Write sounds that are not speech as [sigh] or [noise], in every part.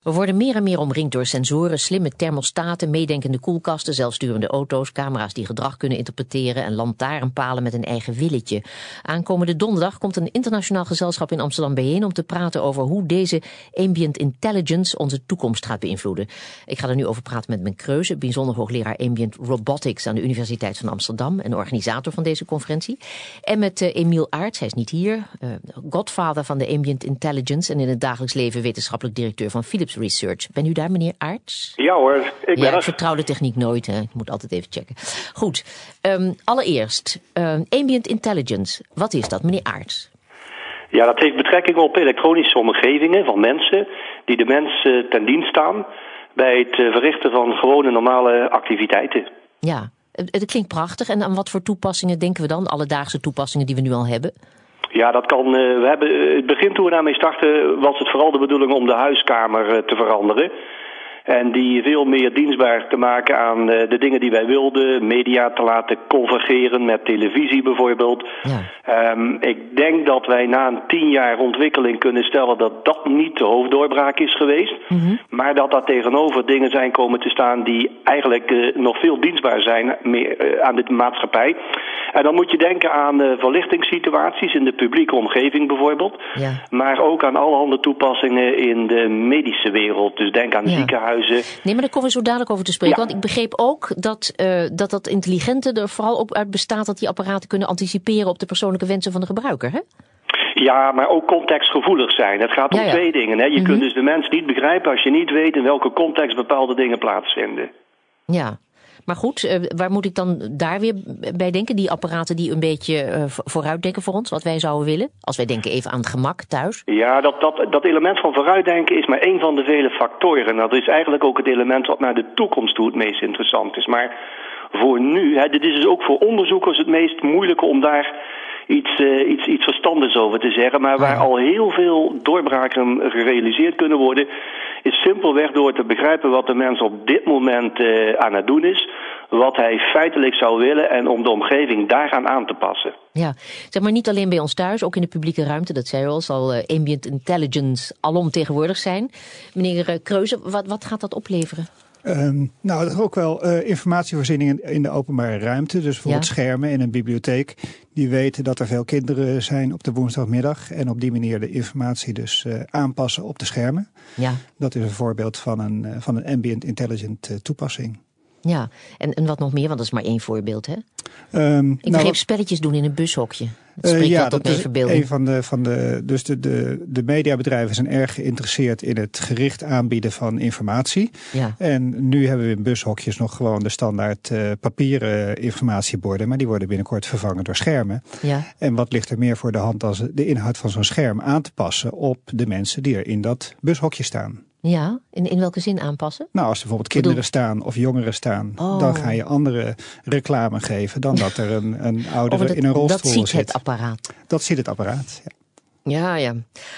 We worden meer en meer omringd door sensoren, slimme thermostaten, meedenkende koelkasten, zelfsturende auto's, camera's die gedrag kunnen interpreteren en lantaarnpalen met een eigen willetje. Aankomende donderdag komt een internationaal gezelschap in Amsterdam bijeen om te praten over hoe deze ambient intelligence onze toekomst gaat beïnvloeden. Ik ga er nu over praten met Ben Kreuze, bijzonder hoogleraar ambient robotics aan de Universiteit van Amsterdam en organisator van deze conferentie. En met uh, Emiel Aerts, hij is niet hier, uh, godvader van de ambient intelligence en in het dagelijks leven wetenschappelijk directeur van Philips Research. Ben u daar, meneer Aarts? Ja hoor, ik ben ja, er. ik vertrouw de techniek nooit, hè. ik moet altijd even checken. Goed, um, allereerst, um, ambient intelligence, wat is dat, meneer Aarts? Ja, dat heeft betrekking op elektronische omgevingen van mensen die de mens uh, ten dienst staan bij het uh, verrichten van gewone normale activiteiten. Ja, het klinkt prachtig. En aan wat voor toepassingen denken we dan? Alledaagse toepassingen die we nu al hebben? Ja, dat kan. Uh, we hebben, het begin toen we daarmee startten, was het vooral de bedoeling om de huiskamer uh, te veranderen. En die veel meer dienstbaar te maken aan uh, de dingen die wij wilden. Media te laten convergeren met televisie bijvoorbeeld. Ja. Um, ik denk dat wij na een tien jaar ontwikkeling kunnen stellen dat dat niet de hoofddoorbraak is geweest. Mm -hmm. Maar dat daar tegenover dingen zijn komen te staan die eigenlijk uh, nog veel dienstbaar zijn meer, uh, aan de maatschappij. En dan moet je denken aan uh, verlichtingssituaties in de publieke omgeving bijvoorbeeld. Ja. Maar ook aan allerhande toepassingen in de medische wereld. Dus denk aan Ja. ziekenhuizen. Nee, maar daar komen we zo dadelijk over te spreken. Ja. Want ik begreep ook dat, uh, dat dat intelligente er vooral ook uit bestaat dat die apparaten kunnen anticiperen op de persoonlijke wensen van de gebruiker. Hè? Ja, maar ook contextgevoelig zijn. Het gaat om Ja, ja. twee dingen. Hè. Je Mhm. kunt dus de mens niet begrijpen als je niet weet in welke context bepaalde dingen plaatsvinden. Ja. Maar goed, uh, waar moet ik dan daar weer bij denken? Die apparaten die een beetje uh, vooruitdenken voor ons, wat wij zouden willen? Als wij denken even aan het gemak thuis. Ja, dat, dat, dat element van vooruitdenken is maar één van de vele factoren. Dat is eigenlijk ook het element wat naar de toekomst toe het meest interessant is. Maar voor nu, hè, dit is dus ook voor onderzoekers het meest moeilijke om daar iets, uh, iets, iets verstandigs over te zeggen. Maar waar al heel veel doorbraken gerealiseerd kunnen worden, is simpelweg door te begrijpen wat de mens op dit moment uh, aan het doen is. Wat hij feitelijk zou willen en om de omgeving daaraan aan te passen. Ja, zeg maar niet alleen bij ons thuis, ook in de publieke ruimte. Dat zei u al, zal uh, ambient intelligence alom tegenwoordig zijn. Meneer Kreuze, wat, wat gaat dat opleveren? Um, nou, is ook wel uh, informatievoorziening in, in, de openbare ruimte. Dus bijvoorbeeld Ja. schermen in een bibliotheek. Die weten dat er veel kinderen zijn op de woensdagmiddag. En op die manier de informatie dus uh, aanpassen op de schermen. Ja, Dat is een voorbeeld van een, uh, van een ambient intelligent toepassing. ja. En, en wat nog meer, want dat is maar één voorbeeld, hè? Um, Ik begreep spelletjes doen in een bushokje. Spreekt ja, dat is een van de, van de dus de, de, de mediabedrijven zijn erg geïnteresseerd in het gericht aanbieden van informatie. Ja, En nu hebben we in bushokjes nog gewoon de standaard uh, papieren informatieborden, maar die worden binnenkort vervangen door schermen. ja. En wat ligt er meer voor de hand dan de inhoud van zo'n scherm aan te passen op de mensen die er in dat bushokje staan? Ja, in, in welke zin aanpassen? Nou, als er bijvoorbeeld Bedoel- kinderen staan of jongeren staan, Oh. dan ga je andere reclame geven dan dat er een, een [laughs] oudere dat, in een dat rolstoel ziet zit. het apparaat. dat ziet het apparaat. Ja. Ja, ja.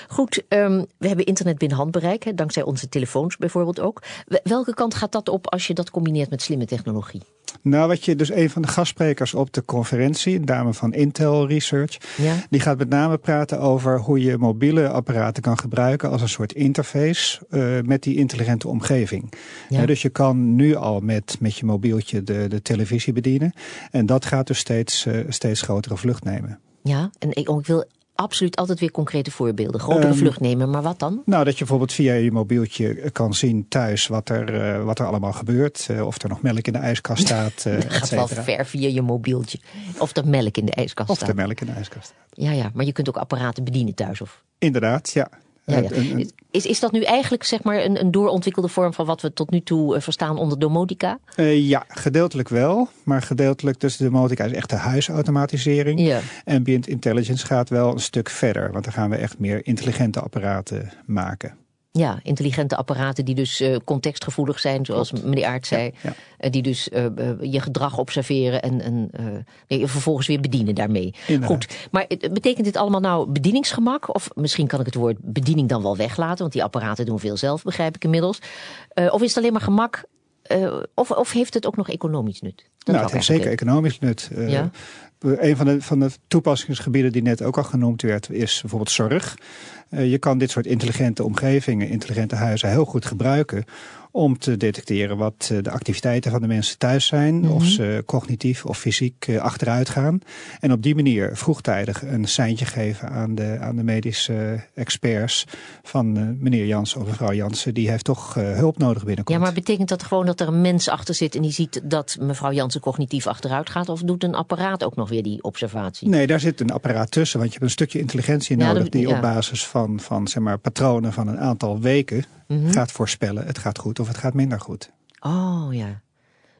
Goed, um, we hebben internet binnen handbereik, hè, dankzij onze telefoons bijvoorbeeld ook. Welke kant gaat dat op als je dat combineert met slimme technologie? Nou, wat je dus een van de gastsprekers op de conferentie, een dame van Intel Research, Ja, die gaat met name praten over hoe je mobiele apparaten kan gebruiken als een soort interface uh, met die intelligente omgeving. Ja. Dus je kan nu al met, met je mobieltje de, de televisie bedienen. En dat gaat dus steeds, uh, steeds grotere vlucht nemen. ja. En ik, oh, ik wil absoluut altijd weer concrete voorbeelden. Grotere Ehm, vlucht nemen, maar wat dan? Nou, dat je bijvoorbeeld via je mobieltje kan zien thuis wat er, uh, wat er allemaal gebeurt. Uh, of er nog melk in de ijskast staat. Uh, [laughs] Dat gaat wel ver via je mobieltje. Of er melk in de ijskast of staat. er melk in de ijskast staat. Ja, ja, maar je kunt ook apparaten bedienen thuis. Of... Inderdaad, ja. Ja, ja. Is, is dat nu eigenlijk zeg maar, een, een doorontwikkelde vorm van wat we tot nu toe uh, verstaan onder domotica? Uh, ja, gedeeltelijk wel. Maar gedeeltelijk, dus de domotica is echt de huisautomatisering. Ja. Ambient intelligence gaat wel een stuk verder. Want dan gaan we echt meer intelligente apparaten maken. Ja, intelligente apparaten die dus uh, contextgevoelig zijn, zoals Klopt. meneer Aert zei. Ja, Uh, die dus uh, je gedrag observeren en, en nee, vervolgens weer bedienen daarmee. Inderdaad. Goed, maar betekent dit allemaal nou bedieningsgemak? Of misschien kan ik het woord bediening dan wel weglaten, want die apparaten doen veel zelf, begrijp ik inmiddels. of is het alleen maar gemak? of, of heeft het ook nog economisch nut? nou, het heeft zeker economisch nut. Ja? Een van de, van de toepassingsgebieden die net ook al genoemd werd, is bijvoorbeeld zorg. je kan dit soort intelligente omgevingen, intelligente huizen heel goed gebruiken om te detecteren wat eh, de activiteiten van de mensen thuis zijn. Of mhm. ze cognitief of fysiek eh, achteruit gaan. En op die manier vroegtijdig een seintje geven aan de, aan de medische experts van uh, meneer Jansen of mevrouw Jansen. Die heeft toch hulp nodig binnenkort. Ja, maar betekent dat gewoon dat er een mens achter zit en die ziet dat mevrouw Jansen cognitief achteruit gaat? Of doet een apparaat ook nog weer die observatie? Nee, daar zit een apparaat tussen. Want je hebt een stukje intelligentie nodig die op basis van, van zeg maar, patronen van een aantal weken mhm. gaat voorspellen. Het gaat goed of het gaat minder goed. Oh ja.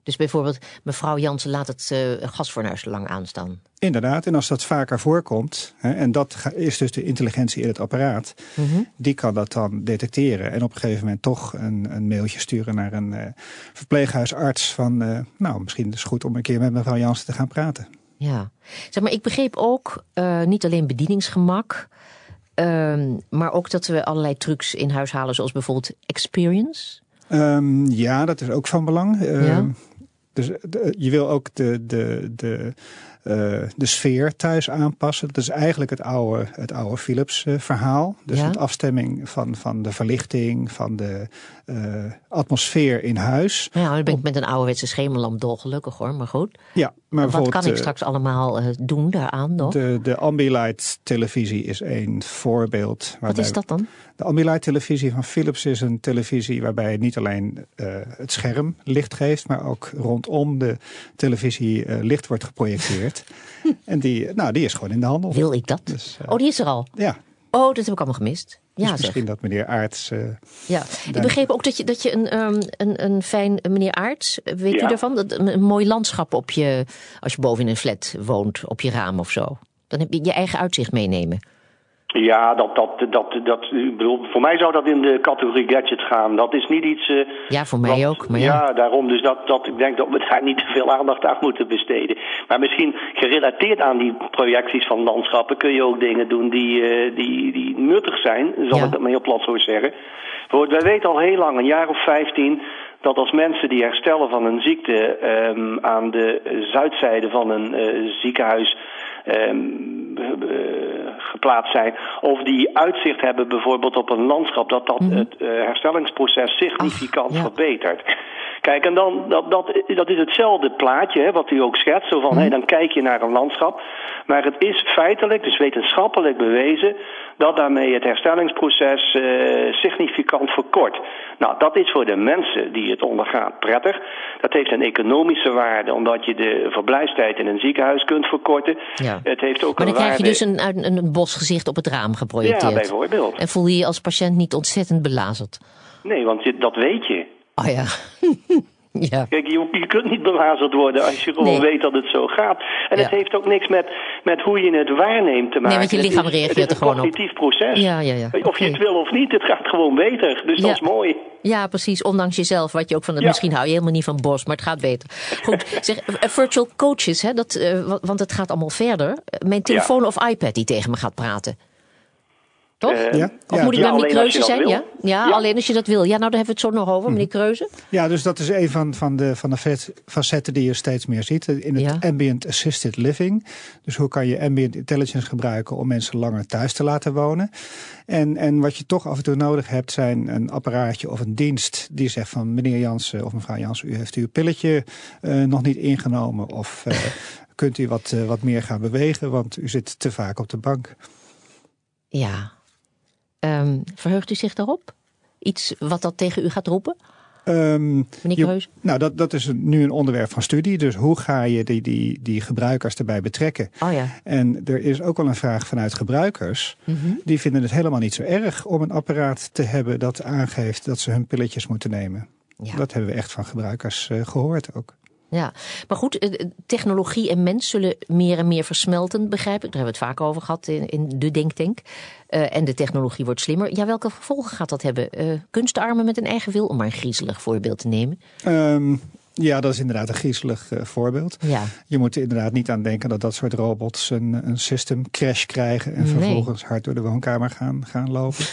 Dus bijvoorbeeld, mevrouw Jansen laat het uh, gasfornuis lang aanstaan. Inderdaad, en als dat vaker voorkomt, hè, en dat is dus de intelligentie in het apparaat, mhm. die kan dat dan detecteren en op een gegeven moment toch een, een mailtje sturen naar een uh, verpleeghuisarts van, uh, nou, misschien is het goed om een keer met mevrouw Jansen te gaan praten. Ja, zeg maar, ik begreep ook niet alleen bedieningsgemak, Ehm, maar ook dat we allerlei trucs in huis halen, zoals bijvoorbeeld experience. Um, ja, dat is ook van belang. Ehm, dus je wil ook de, de, de, de sfeer thuis aanpassen. Dat is eigenlijk het oude, het oude Philips uh, verhaal. Dus ja. de afstemming van, van de verlichting, van de uh, atmosfeer in huis. Ja, dan ben ik met een ouderwetse schemerlamp dolgelukkig hoor, maar goed. Ja, maar Wat kan ik straks allemaal doen daaraan nog? De, de Ambilight televisie is een voorbeeld. Wat is dat dan? De Ambilight televisie van Philips is een televisie waarbij niet alleen uh, het scherm licht geeft, maar ook rondom de televisie uh, licht wordt geprojecteerd. [laughs] en die, nou, die is gewoon in de handel. Wil ik dat? Dus, uh, oh, die is er al? Ja. Oh, dat heb ik allemaal gemist. Dus ja, misschien zeg. dat meneer Aarts... Uh, ja, ik begreep ook dat je, dat je een, um, een, een fijn... Meneer Aarts, weet ja. u daarvan? Dat, een mooi landschap op je... Als je boven in een flat woont, op je raam of zo. Dan heb je je eigen uitzicht meenemen. Ja, dat, dat, dat, dat, ik bedoel, voor mij zou dat in de categorie gadget gaan. Dat is niet iets. Uh, ja, voor mij wat, ook. Maar ja. ja, daarom. Dus dat, dat, ik denk dat we daar niet te veel aandacht aan moeten besteden. Maar misschien gerelateerd aan die projecties van landschappen kun je ook dingen doen die, uh, die, die nuttig zijn, zal ja. ik dat maar heel plat zo zeggen. Wij weten al heel lang, een jaar of vijftien, dat als mensen die herstellen van een ziekte um, aan de zuidzijde van een uh, ziekenhuis geplaatst zijn, of die uitzicht hebben bijvoorbeeld op een landschap, dat dat mm -hmm. het uh, herstellingsproces significant Ach, ja. verbetert. Kijk, en dan, dat, dat, dat is hetzelfde plaatje, hè, wat u ook schetst. Zo van, mm. hey, dan kijk je naar een landschap. Maar het is feitelijk, dus wetenschappelijk bewezen, dat daarmee het herstellingsproces uh, significant verkort. Nou, dat is voor de mensen die het ondergaan prettig. Dat heeft een economische waarde, omdat je de verblijfstijd in een ziekenhuis kunt verkorten. Ja. Het heeft ook maar dan een krijg je dus een, een, een bosgezicht op het raam geprojecteerd. Ja, bijvoorbeeld. En voel je je als patiënt niet ontzettend belazerd? Nee, want je, dat weet je. Oh ja. [laughs] [laughs] ja. Kijk, je, je kunt niet belazerd worden als je gewoon Nee. weet dat het zo gaat. En Ja. het heeft ook niks met, met hoe je het waarneemt te maken. want je Het lichaam is- reageert Het is er gewoon een op. cognitief proces. Ja, ja, ja. Of je het wil of niet, het gaat gewoon beter. Dus Ja. dat is mooi. Ja, precies. Ondanks jezelf. Wat je ook van, Ja. Misschien hou je helemaal niet van bos, maar het gaat beter. Goed, [laughs] zeg, eh, virtual coaches, hè, dat, eh, wa- want het gaat allemaal verder. Eh, Mijn telefoon of iPad die tegen me gaat praten. Toch? Eh, Ja. Of moet ik Ja, naar meneer alleen als je Kreuze dat zijn? wil. Ja? Ja, Ja. alleen als je dat wil. Ja, nou daar hebben we het zo nog over, Mhm. meneer Kreuze. Ja, dus dat is een van, van de, van de vet- facetten die je steeds meer ziet in het Ja. ambient assisted living. Dus hoe kan je ambient intelligence gebruiken om mensen langer thuis te laten wonen? En, en wat je toch af en toe nodig hebt zijn een apparaatje of een dienst die zegt van meneer Jansen of mevrouw Jansen, u heeft uw pilletje eh, nog niet ingenomen of eh, [laughs] kunt u wat, eh, wat meer gaan bewegen, want u zit te vaak op de bank. Ja. Verheugt u zich daarop? Iets wat dat tegen u gaat roepen, je- Kreuze? nou, dat, dat is nu een onderwerp van studie. Dus hoe ga je die, die, die gebruikers erbij betrekken? Oh ja. En er is ook wel een vraag vanuit gebruikers. Mhm. Die vinden het helemaal niet zo erg om een apparaat te hebben dat aangeeft dat ze hun pilletjes moeten nemen. Ja. Dat hebben we echt van gebruikers eh, gehoord ook. Ja, maar goed, eh, eh, technologie en mens zullen meer en meer versmelten, begrijp ik. Daar hebben we het vaak over gehad in, in de Denktank. Eh, en de technologie wordt slimmer. Ja, welke gevolgen gaat dat hebben? Eh, kunstarmen met een eigen wil, om maar een griezelig voorbeeld te nemen. Ehm, ja, dat is inderdaad een griezelig voorbeeld. Ja, Je moet er inderdaad niet aan denken dat dat soort robots een, een system crash krijgen en Nee. vervolgens hard door de woonkamer gaan, gaan lopen.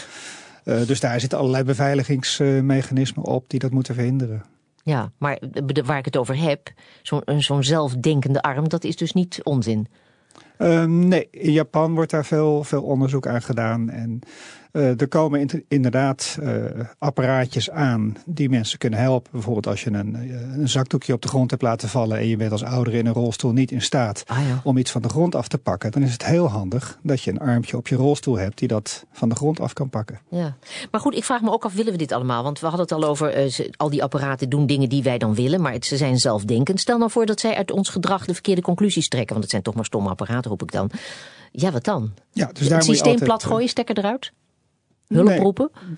Dus daar zitten allerlei beveiligingsmechanismen op die dat moeten verhinderen. Ja, maar waar ik het over heb, zo'n zelfdenkende arm, dat is dus niet onzin. Ehm, nee, in Japan wordt daar veel, veel onderzoek aan gedaan. En er komen inderdaad uh, apparaatjes aan die mensen kunnen helpen. Bijvoorbeeld als je een, uh, een, zakdoekje op de grond hebt laten vallen en je bent als ouder in een rolstoel niet in staat ah, ja. om iets van de grond af te pakken. Dan is het heel handig dat je een armpje op je rolstoel hebt die dat van de grond af kan pakken. Ja, maar goed, ik vraag me ook af, willen we dit allemaal? Want we hadden het al over, al die apparaten doen dingen die wij dan willen, maar het, ze zijn zelfdenkend. Stel nou voor dat zij uit ons gedrag de verkeerde conclusies trekken, want het zijn toch maar stomme apparaten, roep ik dan. Ja, wat dan? Ja, dus daar het moet systeem altijd, plat gooien, stekker eruit? Nee,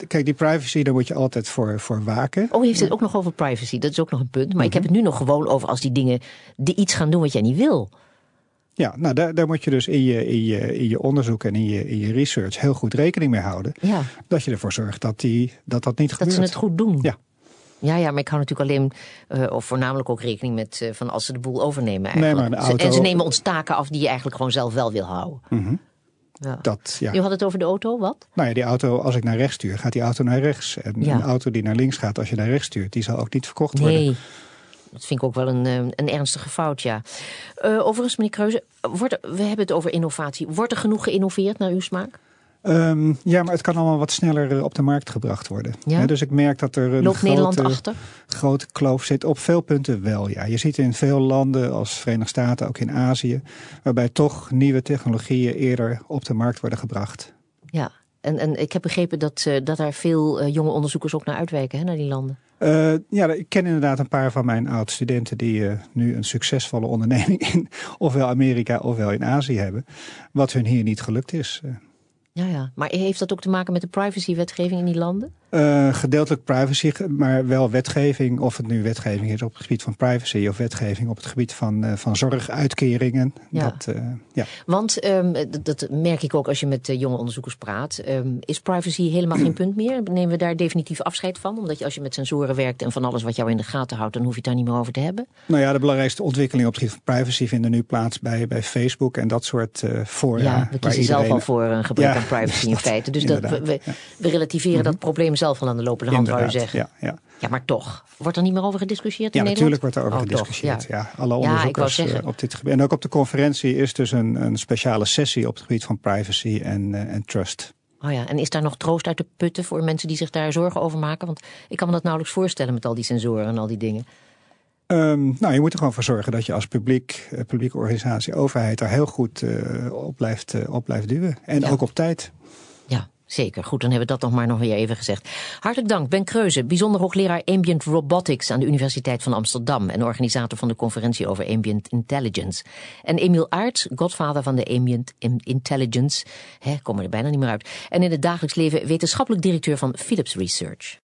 kijk, die privacy, daar moet je altijd voor, voor waken. Oh, heeft het ook nog over privacy? Dat is ook nog een punt. Maar ik heb het nu nog gewoon over als die dingen die iets gaan doen wat jij niet wil. Ja, nou daar, daar moet je dus in je, in, je, in je onderzoek en in je, in je research heel goed rekening mee houden. Ja. Dat je ervoor zorgt dat die, dat, dat niet dat gebeurt. Dat ze het goed doen. Ja. Ja, ja, maar ik hou natuurlijk alleen, uh, of voornamelijk ook rekening met uh, van als ze de boel overnemen Nee, eigenlijk. maar een auto... En ze nemen ons taken af die je eigenlijk gewoon zelf wel wil houden. Mm -hmm. Ja. Dat, ja. U had het over de auto, wat? Nou ja, die auto, als ik naar rechts stuur, gaat die auto naar rechts. En Ja. een auto die naar links gaat, als je naar rechts stuurt, die zal ook niet verkocht worden. Nee, dat vind ik ook wel een, eh, een ernstige fout, ja. Uh, overigens, meneer Kreuze, wordt er, we hebben het over innovatie. Wordt er genoeg geïnnoveerd naar uw smaak? Um, ja, maar het kan allemaal wat sneller uh, op de markt gebracht worden. Ja? He, dus ik merk dat er een Loopt grote, Nederland achter? grote kloof zit. Op veel punten wel, ja. Je ziet in veel landen als Verenigde Staten, ook in Azië... waarbij toch nieuwe technologieën eerder op de markt worden gebracht. Ja, en, en ik heb begrepen dat, uh, dat daar veel uh, jonge onderzoekers ook naar uitwijken, hè, naar die landen. Uh, ja, ik ken inderdaad een paar van mijn oud-studenten die uh, nu een succesvolle onderneming in [laughs] ofwel Amerika ofwel in Azië hebben. Wat hun hier niet gelukt is. Ja, ja. Maar heeft dat ook te maken met de privacywetgeving in die landen? Uh, gedeeltelijk privacy, maar wel wetgeving. Of het nu wetgeving is op het gebied van privacy of wetgeving op het gebied van, uh, van zorguitkeringen. Ja. Dat, uh, ja. Want um, dat, merk ik ook als je met jonge onderzoekers praat. Um, is privacy helemaal geen punt meer? Nemen we daar definitief afscheid van? Omdat je als je met sensoren werkt en van alles wat jou in de gaten houdt, dan hoef je het daar niet meer over te hebben? Nou ja, de belangrijkste ontwikkelingen op het gebied van privacy vinden nu plaats bij, bij Facebook en dat soort fora. Ja, we kiezen iedereen... zelf al voor een gebrek Ja, aan privacy in [laughs] feite. Dus dat, we, we, relativeren Mhm. dat probleem zelf al aan de lopende hand, wou je zeggen. Ja, ja. Ja, maar toch. Wordt er niet meer over gediscussieerd in ja Nederland? natuurlijk wordt er over Oh, toch, gediscussieerd. ja. ja. alle onderzoekers zeggen. eh, op dit gebied. En ook op de conferentie is dus een, een speciale sessie op het gebied van privacy en, eh, en trust. Oh ja, en is daar nog troost uit te putten voor mensen die zich daar zorgen over maken? Want ik kan me dat nauwelijks voorstellen met al die sensoren en al die dingen. Um, nou, je moet er gewoon voor zorgen dat je als publiek, uh, publieke organisatie, overheid daar heel goed uh, op, blijft, uh, op blijft duwen. En Ja. ook op tijd. Zeker. Goed, dan hebben we dat nog maar nog weer even gezegd. Hartelijk dank, Ben Kreuze, bijzonder hoogleraar Ambient Robotics aan de Universiteit van Amsterdam en organisator van de conferentie over Ambient Intelligence. En Emiel Aerts, godvader van de Ambient Intelligence, hè, kom er bijna niet meer uit. En in het dagelijks leven wetenschappelijk directeur van Philips Research.